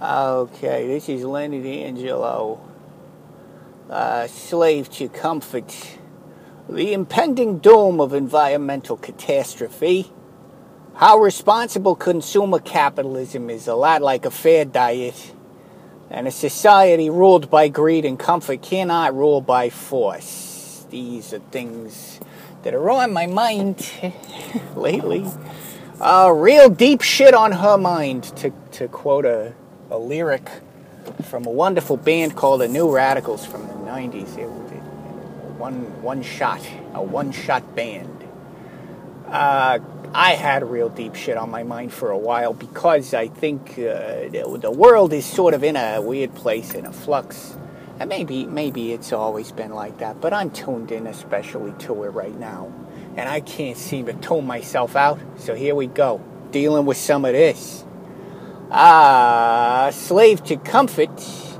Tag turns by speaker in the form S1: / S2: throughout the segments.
S1: Okay, this is Lenny D'Angelo. Uh, slave to comfort. The impending doom of environmental catastrophe. How responsible consumer capitalism is a lot like a fad diet. And a society ruled by greed and comfort cannot rule by force. These are things that are on my mind lately. Uh, real deep shit on her mind, to, to quote a a lyric from a wonderful band called the New Radicals from the 90s. It was one, one shot, a one shot band. Uh, I had real deep shit on my mind for a while because I think uh, the, the world is sort of in a weird place, in a flux. And maybe, maybe it's always been like that, but I'm tuned in especially to it right now. And I can't seem to tone myself out, so here we go, dealing with some of this. Ah, slave to comfort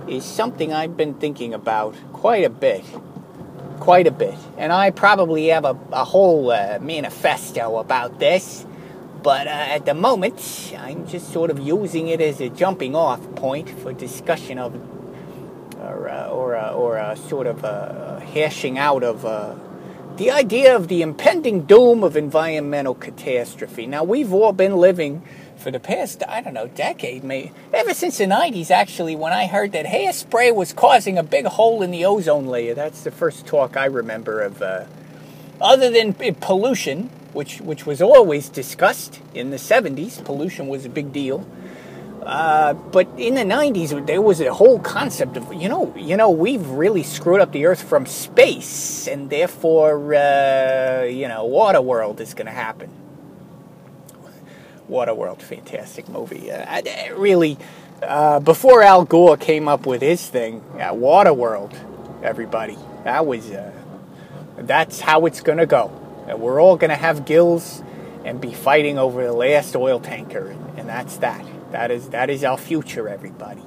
S1: is something I've been thinking about quite a bit. Quite a bit. And I probably have a, a whole uh, manifesto about this. But uh, at the moment, I'm just sort of using it as a jumping off point for discussion of, or, uh, or, uh, or a sort of a hashing out of uh, the idea of the impending doom of environmental catastrophe. Now, we've all been living for the past, I don't know, decade, maybe, ever since the 90s, actually, when I heard that hairspray was causing a big hole in the ozone layer. That's the first talk I remember of, uh, other than pollution, which, which was always discussed in the 70s. Pollution was a big deal. Uh, but in the 90s, there was a whole concept of, you know, you know, we've really screwed up the Earth from space, and therefore, uh, you know, Waterworld is going to happen. Waterworld, fantastic movie. Uh, really, uh, before Al Gore came up with his thing, uh, Waterworld, everybody, that was, uh, that's how it's going to go. Uh, we're all going to have gills and be fighting over the last oil tanker, and, and that's that. That is that is our future, everybody.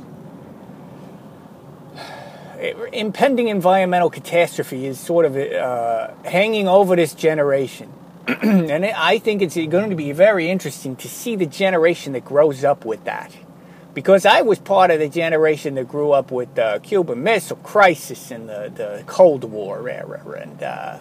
S1: Impending environmental catastrophe is sort of uh, hanging over this generation and I think it's going to be very interesting to see the generation that grows up with that. Because I was part of the generation that grew up with the Cuban Missile Crisis and the, the Cold War era. And uh,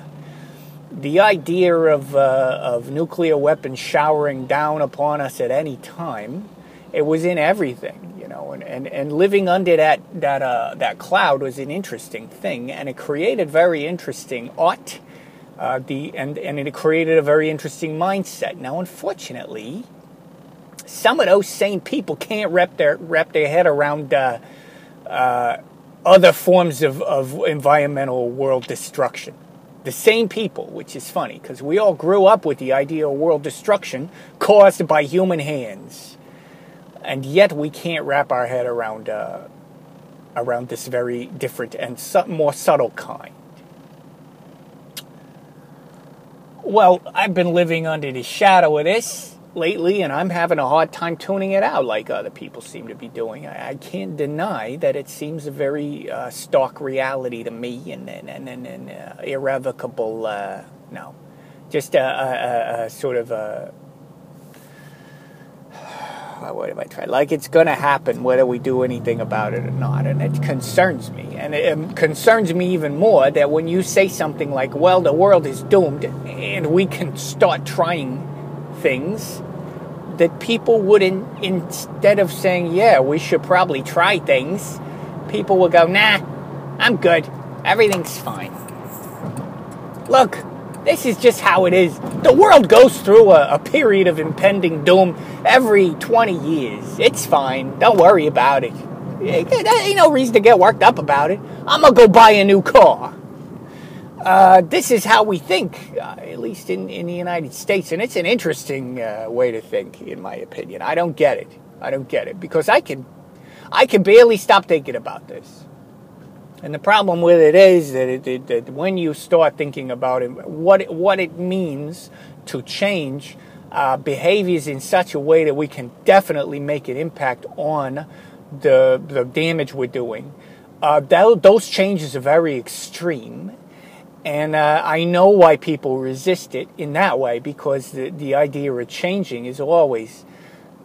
S1: the idea of, uh, of nuclear weapons showering down upon us at any time, it was in everything, you know. And, and, and living under that, that, uh, that cloud was an interesting thing. And it created very interesting art uh, the and and it created a very interesting mindset. Now, unfortunately, some of those same people can't wrap their wrap their head around uh, uh, other forms of, of environmental world destruction. The same people, which is funny because we all grew up with the idea of world destruction caused by human hands, and yet we can't wrap our head around uh, around this very different and more subtle kind. Well, I've been living under the shadow of this lately, and I'm having a hard time tuning it out like other people seem to be doing. I, I can't deny that it seems a very uh, stark reality to me and, and, and, and uh, irrevocable, uh, no, just a, a, a, sort of a what have I tried? Like it's going to happen whether we do anything about it or not, and it concerns me. And it um, concerns me even more that when you say something like, "Well, the world is doomed," and we can start trying things, that people wouldn't instead of saying, "Yeah, we should probably try things," people will go, "Nah, I'm good. Everything's fine." Look, this is just how it is. The world goes through a, a, period of impending doom every 20 years. It's fine. Don't worry about it. There ain't no reason to get worked up about it. I'm going to go buy a new car. Uh, this is how we think, uh, at least in, in the United States. And it's an interesting uh, way to think, in my opinion. I don't get it. I don't get it because I can, I can barely stop thinking about this. And the problem with it is that, it, it, that when you start thinking about it, what it, what it means to change uh, behaviors in such a way that we can definitely make an impact on the the damage we're doing. Uh, that, those changes are very extreme, and uh, I know why people resist it in that way because the the idea of changing is always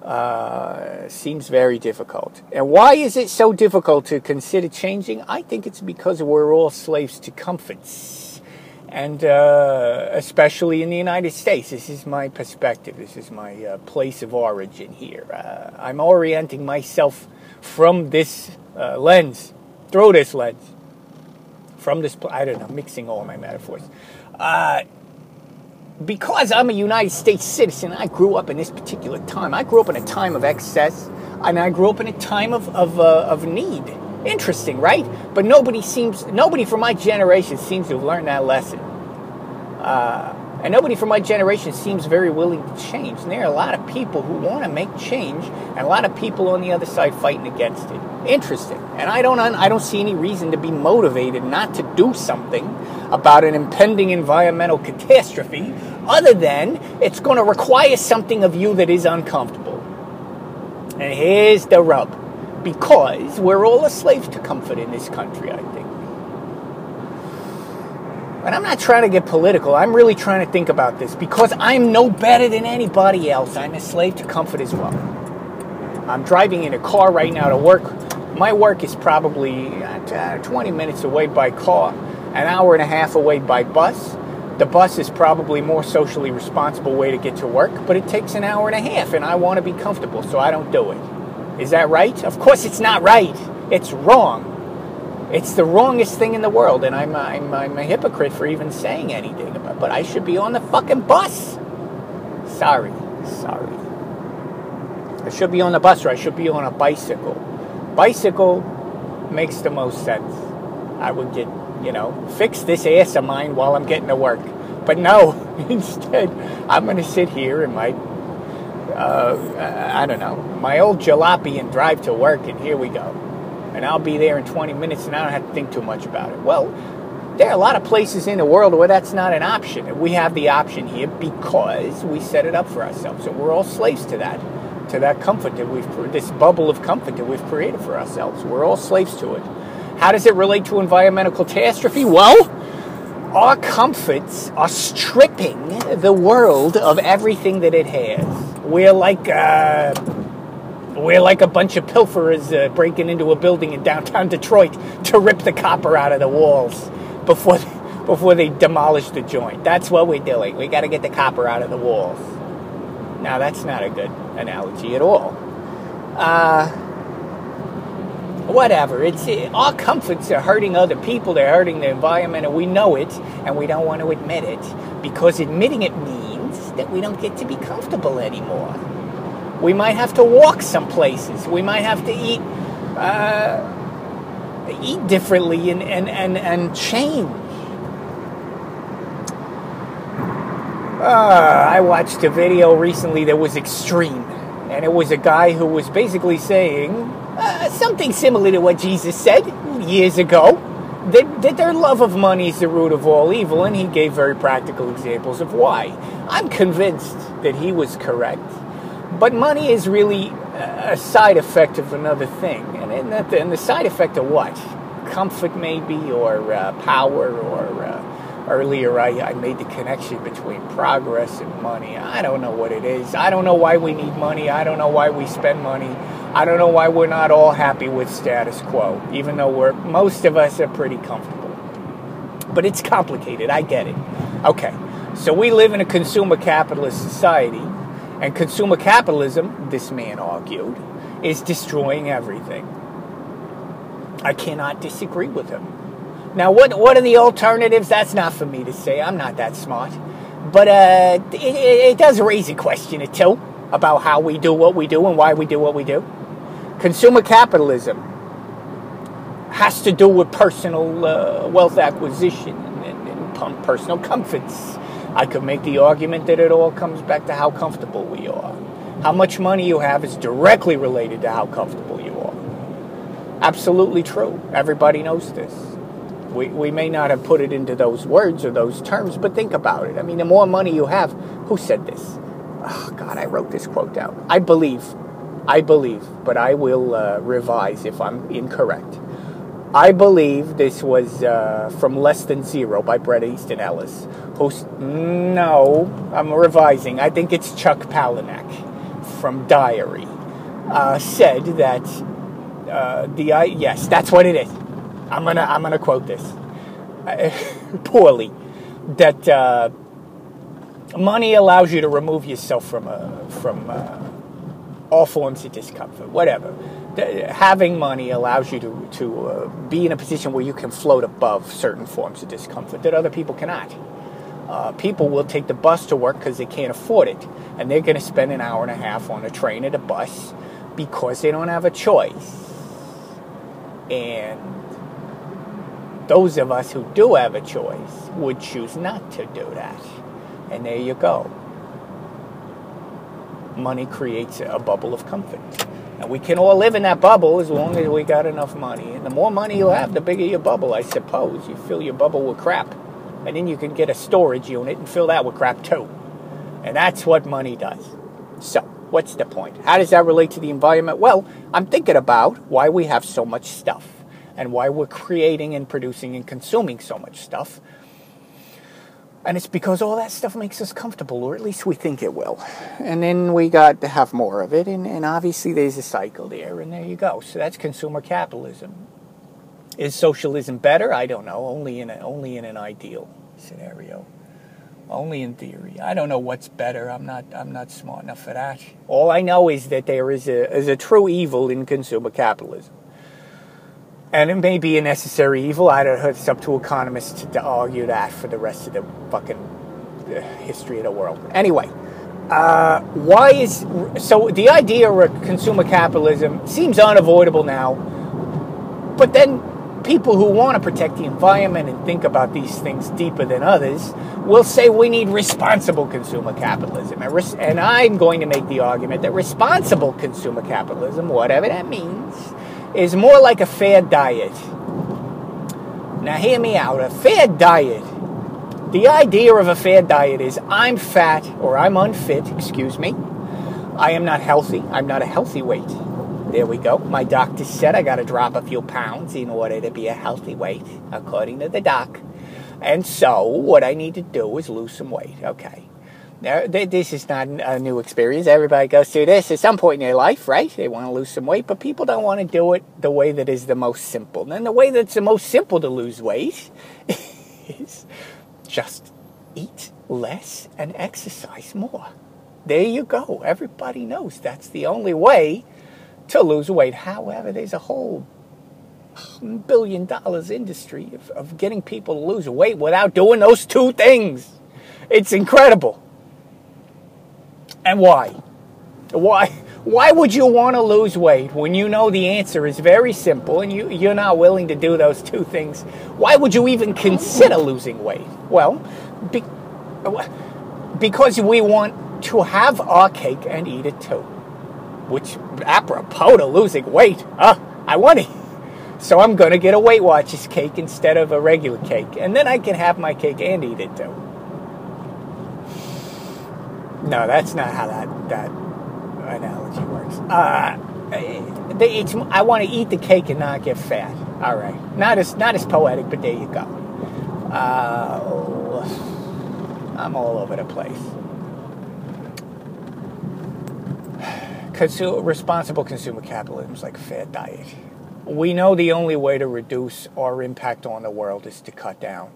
S1: uh, seems very difficult. And why is it so difficult to consider changing? I think it's because we're all slaves to comforts. And uh, especially in the United States, this is my perspective, this is my uh, place of origin here. Uh, I'm orienting myself from this uh, lens, through this lens, from this, I don't know, mixing all my metaphors. Because I'm a United States citizen, I grew up in this particular time. I grew up in a time of excess, and I grew up in a time of of, uh, of need. Interesting, right? But nobody seems, nobody from my generation seems to have learned that lesson. Uh, and nobody from my generation seems very willing to change. And there are a lot of people who want to make change, and a lot of people on the other side fighting against it. Interesting. And I don't, I don't see any reason to be motivated not to do something about an impending environmental catastrophe, other than it's going to require something of you that is uncomfortable. And here's the rub because we're all a slave to comfort in this country, I think. And I'm not trying to get political. I'm really trying to think about this because I'm no better than anybody else. I'm a slave to comfort as well. I'm driving in a car right now to work. My work is probably uh, 20 minutes away by car, an hour and a half away by bus. The bus is probably more socially responsible way to get to work, but it takes an hour and a half, and I want to be comfortable, so I don't do it. Is that right? Of course, it's not right. It's wrong. It's the wrongest thing in the world, and I'm, I'm, I'm a hypocrite for even saying anything about it, but I should be on the fucking bus. Sorry, sorry. I should be on the bus or I should be on a bicycle. Bicycle makes the most sense. I would get, you know, fix this ass of mine while I'm getting to work. But no, instead, I'm going to sit here in my, uh, I don't know, my old jalopy and drive to work, and here we go and I'll be there in 20 minutes and I don't have to think too much about it. Well, there are a lot of places in the world where that's not an option. We have the option here because we set it up for ourselves. So we're all slaves to that, to that comfort that we've, this bubble of comfort that we've created for ourselves. We're all slaves to it. How does it relate to environmental catastrophe? Well, our comforts are stripping the world of everything that it has. We're like, uh, we're like a bunch of pilferers uh, breaking into a building in downtown Detroit to rip the copper out of the walls before before they demolish the joint. That's what we're doing. We got to get the copper out of the walls. Now that's not a good analogy at all. Uh, whatever. It's it, our comforts are hurting other people. They're hurting the environment, and we know it, and we don't want to admit it because admitting it means that we don't get to be comfortable anymore. We might have to walk some places. We might have to eat uh, eat differently and, and, and, and change. Uh, I watched a video recently that was extreme, and it was a guy who was basically saying uh, something similar to what Jesus said years ago that, that their love of money is the root of all evil, and he gave very practical examples of why. I'm convinced that he was correct. But money is really a side effect of another thing. And, the, and the side effect of what? Comfort, maybe, or uh, power, or uh, earlier I, I made the connection between progress and money. I don't know what it is. I don't know why we need money. I don't know why we spend money. I don't know why we're not all happy with status quo, even though we're most of us are pretty comfortable. But it's complicated. I get it. Okay, so we live in a consumer capitalist society and consumer capitalism, this man argued, is destroying everything. I cannot disagree with him. Now, what, what are the alternatives? That's not for me to say. I'm not that smart. But uh, it, it does raise a question or two about how we do what we do and why we do what we do. Consumer capitalism has to do with personal uh, wealth acquisition and, and, and personal comforts I could make the argument that it all comes back to how comfortable we are. How much money you have is directly related to how comfortable you are. Absolutely true. Everybody knows this. We, we may not have put it into those words or those terms, but think about it. I mean, the more money you have, who said this? Oh, God, I wrote this quote down. I believe, I believe, but I will uh, revise if I'm incorrect. I believe this was uh, from Less Than Zero by Bret Easton Ellis. Who's, no, I'm revising. I think it's Chuck Palahniuk. from Diary uh, said that uh, the I yes, that's what it is. I'm gonna I'm gonna quote this poorly. That uh, money allows you to remove yourself from a, from uh, all forms of discomfort, whatever. The, having money allows you to to uh, be in a position where you can float above certain forms of discomfort that other people cannot. Uh, people will take the bus to work because they can't afford it, and they're going to spend an hour and a half on a train or a bus because they don't have a choice. And those of us who do have a choice would choose not to do that. And there you go. Money creates a bubble of comfort. And we can all live in that bubble as long as we got enough money. And the more money you have, the bigger your bubble, I suppose. You fill your bubble with crap. And then you can get a storage unit and fill that with crap too. And that's what money does. So, what's the point? How does that relate to the environment? Well, I'm thinking about why we have so much stuff and why we're creating and producing and consuming so much stuff. And it's because all that stuff makes us comfortable, or at least we think it will. And then we got to have more of it, and, and obviously there's a cycle there, and there you go. So that's consumer capitalism. Is socialism better? I don't know. Only in a, only in an ideal scenario. Only in theory. I don't know what's better. I'm not I'm not smart enough for that. All I know is that there is a is a true evil in consumer capitalism. And it may be a necessary evil. I don't know. It's up to economists to, to argue that for the rest of the fucking uh, history of the world. Anyway, uh, why is so the idea of consumer capitalism seems unavoidable now, but then people who want to protect the environment and think about these things deeper than others will say we need responsible consumer capitalism. And, res- and I'm going to make the argument that responsible consumer capitalism, whatever that means, is more like a fad diet. Now, hear me out. A fad diet, the idea of a fair diet is I'm fat or I'm unfit, excuse me. I am not healthy. I'm not a healthy weight. There we go. My doctor said I got to drop a few pounds in order to be a healthy weight, according to the doc. And so, what I need to do is lose some weight. Okay. Now, this is not a new experience. Everybody goes through this at some point in their life, right? They want to lose some weight, but people don't want to do it the way that is the most simple. And the way that's the most simple to lose weight is just eat less and exercise more. There you go. Everybody knows that's the only way to lose weight. However, there's a whole billion dollars industry of, of getting people to lose weight without doing those two things. It's incredible. And why? Why? Why would you want to lose weight when you know the answer is very simple and you, you're not willing to do those two things? Why would you even consider losing weight? Well, be, because we want to have our cake and eat it too. Which, apropos to losing weight, uh, I want it. So I'm going to get a Weight Watchers cake instead of a regular cake. And then I can have my cake and eat it too. No, that's not how that that analogy works. Uh, it's, I want to eat the cake and not get fat. All right, not as not as poetic, but there you go. Uh, I'm all over the place. Responsible consumer capitalism is like a fad diet. We know the only way to reduce our impact on the world is to cut down,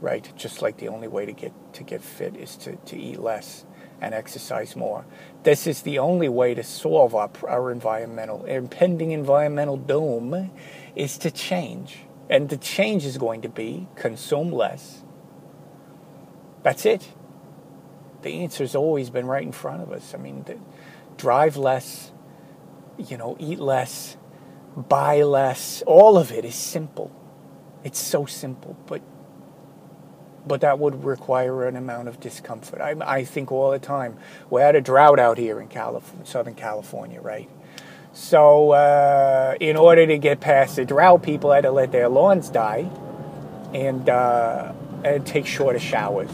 S1: right? Just like the only way to get to get fit is to, to eat less and exercise more. This is the only way to solve our, our environmental, impending environmental doom is to change. And the change is going to be consume less. That's it. The answer's always been right in front of us. I mean, the, drive less, you know, eat less, buy less. All of it is simple. It's so simple, but but that would require an amount of discomfort. I, I think all the time. We had a drought out here in California, Southern California, right? So, uh, in order to get past the drought, people had to let their lawns die and, uh, and take shorter showers.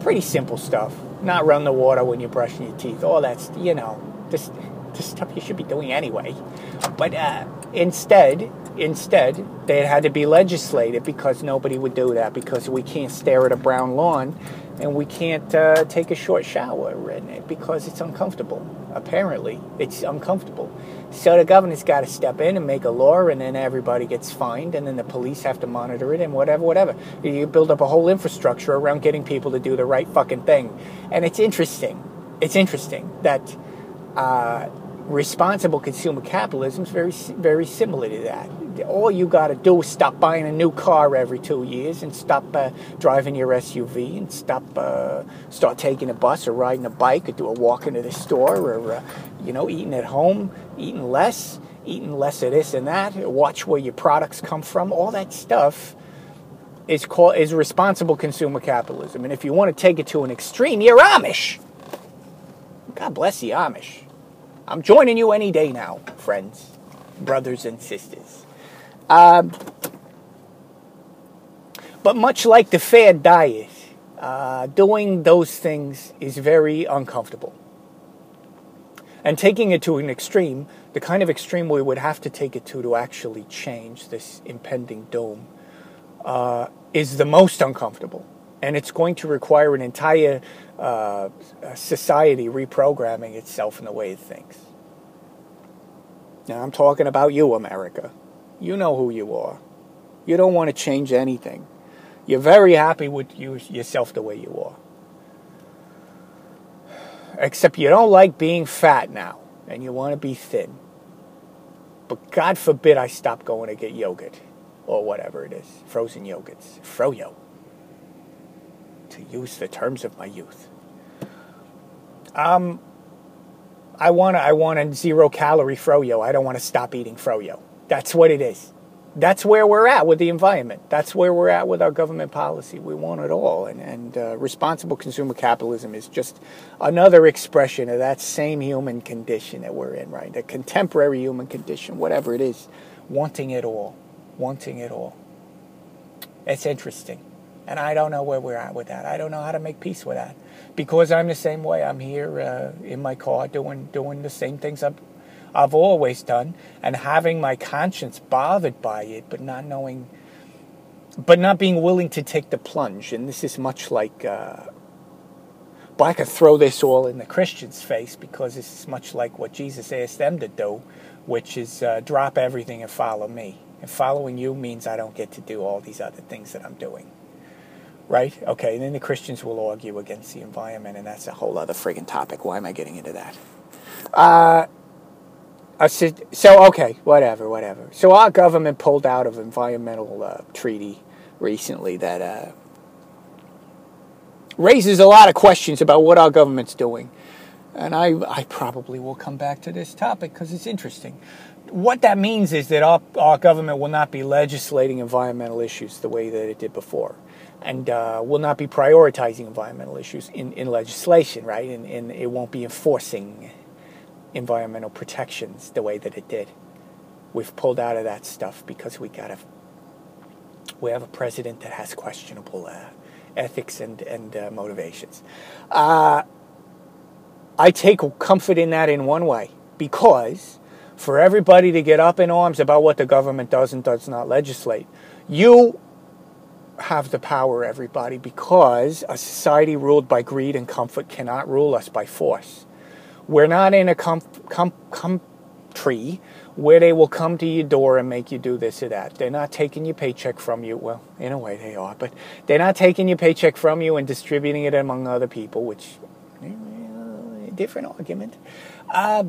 S1: Pretty simple stuff. Not run the water when you're brushing your teeth. All that's, you know, just the stuff you should be doing anyway. But uh, instead, instead, they had to be legislated because nobody would do that because we can't stare at a brown lawn and we can't uh, take a short shower in it because it's uncomfortable. Apparently, it's uncomfortable. So the governor's got to step in and make a law, and then everybody gets fined, and then the police have to monitor it, and whatever, whatever. You build up a whole infrastructure around getting people to do the right fucking thing. And it's interesting. It's interesting that uh, responsible consumer capitalism is very, very similar to that all you got to do is stop buying a new car every two years and stop uh, driving your SUV and stop uh, start taking a bus or riding a bike or do a walk into the store or uh, you know eating at home, eating less, eating less of this and that. Watch where your products come from. All that stuff is called is responsible consumer capitalism. And if you want to take it to an extreme, you're Amish. God bless the Amish. I'm joining you any day now, friends, brothers and sisters. Um, but much like the fad diet, uh, doing those things is very uncomfortable. And taking it to an extreme, the kind of extreme we would have to take it to to actually change this impending doom, uh, is the most uncomfortable. And it's going to require an entire uh, society reprogramming itself in the way it thinks. Now, I'm talking about you, America. You know who you are. You don't want to change anything. You're very happy with you, yourself the way you are. Except you don't like being fat now and you want to be thin. But God forbid I stop going to get yogurt or whatever it is frozen yogurts. Froyo. To use the terms of my youth. Um, I want I want a zero calorie froyo. I don't want to stop eating froyo. That's what it is. That's where we're at with the environment. That's where we're at with our government policy. We want it all. And, and uh, responsible consumer capitalism is just another expression of that same human condition that we're in, right? The contemporary human condition, whatever it is, wanting it all. Wanting it all. It's interesting. And I don't know where we're at with that. I don't know how to make peace with that. Because I'm the same way. I'm here uh, in my car doing, doing the same things I'm I've always done, and having my conscience bothered by it, but not knowing, but not being willing to take the plunge. And this is much like, uh, but I could throw this all in the Christian's face because is much like what Jesus asked them to do, which is uh, drop everything and follow me. And following you means I don't get to do all these other things that I'm doing. Right? Okay, and then the Christians will argue against the environment, and that's a whole other friggin' topic. Why am I getting into that? Uh, so okay, whatever, whatever. So our government pulled out of environmental uh, treaty recently that uh, raises a lot of questions about what our government's doing, and I I probably will come back to this topic because it's interesting. What that means is that our, our government will not be legislating environmental issues the way that it did before, and uh, will not be prioritizing environmental issues in, in legislation, right? And, and it won't be enforcing environmental protections the way that it did. We've pulled out of that stuff because we got a we have a president that has questionable uh, ethics and and uh, motivations. Uh, I take comfort in that in one way because for everybody to get up in arms about what the government does and does not legislate, you have the power, everybody, because a society ruled by greed and comfort cannot rule us by force. We're not in a com- country where they will come to your door and make you do this or that. They're not taking your paycheck from you. Well, in a way they are, but they're not taking your paycheck from you and distributing it among other people, which uh, different argument. Uh,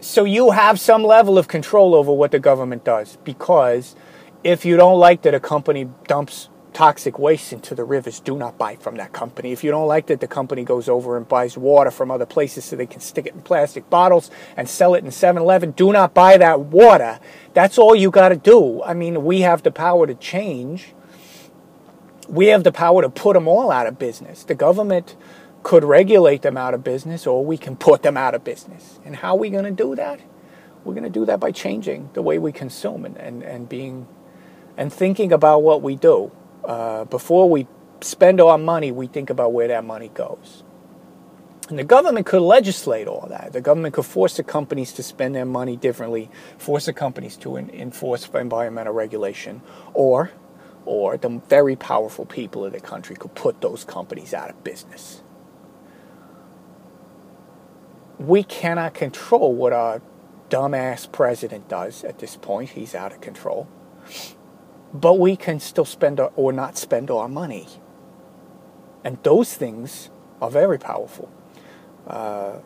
S1: so you have some level of control over what the government does because if you don't like that a company dumps toxic waste into the rivers, do not buy from that company. If you don't like that the company goes over and buys water from other places so they can stick it in plastic bottles and sell it in 7 Eleven, do not buy that water. That's all you got to do. I mean, we have the power to change. We have the power to put them all out of business. The government could regulate them out of business or we can put them out of business. And how are we going to do that? We're going to do that by changing the way we consume and, and, and being and thinking about what we do. Uh, before we spend our money, we think about where that money goes. And the government could legislate all that. The government could force the companies to spend their money differently, force the companies to in, enforce environmental regulation, or, or the very powerful people of the country could put those companies out of business. We cannot control what our dumbass president does at this point. He's out of control. But we can still spend our, or not spend our money. And those things are very powerful. Uh,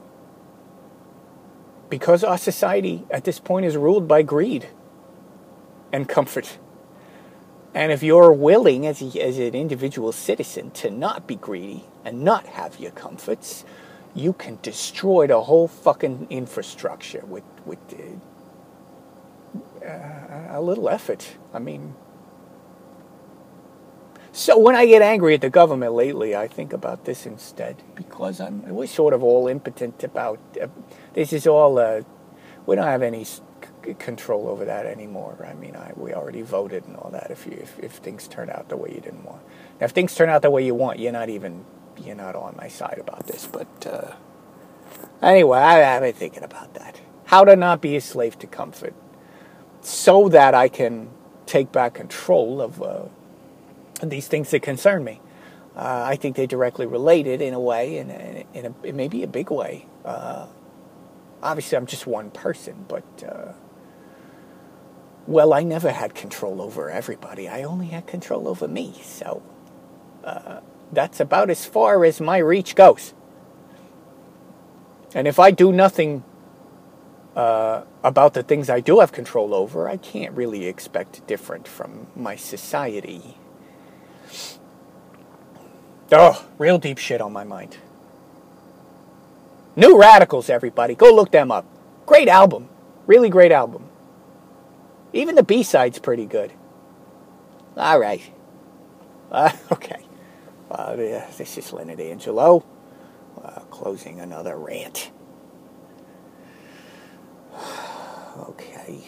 S1: because our society at this point is ruled by greed and comfort. And if you're willing, as, a, as an individual citizen, to not be greedy and not have your comforts, you can destroy the whole fucking infrastructure with with uh, a little effort. I mean, so when I get angry at the government lately, I think about this instead because I'm we're sort of all impotent about uh, this. Is all uh, we don't have any c- control over that anymore. I mean, I, we already voted and all that. If you if, if things turn out the way you didn't want, now, if things turn out the way you want, you're not even you're not on my side about this. But uh, anyway, I, I've been thinking about that. How to not be a slave to comfort, so that I can take back control of uh, these things that concern me. Uh, I think they're directly related in a way, in, a, in, a, in maybe a big way. Uh, obviously, I'm just one person, but uh, well, I never had control over everybody. I only had control over me, so uh, that's about as far as my reach goes. And if I do nothing uh, about the things I do have control over, I can't really expect different from my society Oh, real deep shit on my mind. New Radicals, everybody. Go look them up. Great album. Really great album. Even the B side's pretty good. All right. Uh, okay. Uh, this is Leonard Angelo. Uh, closing another rant. okay.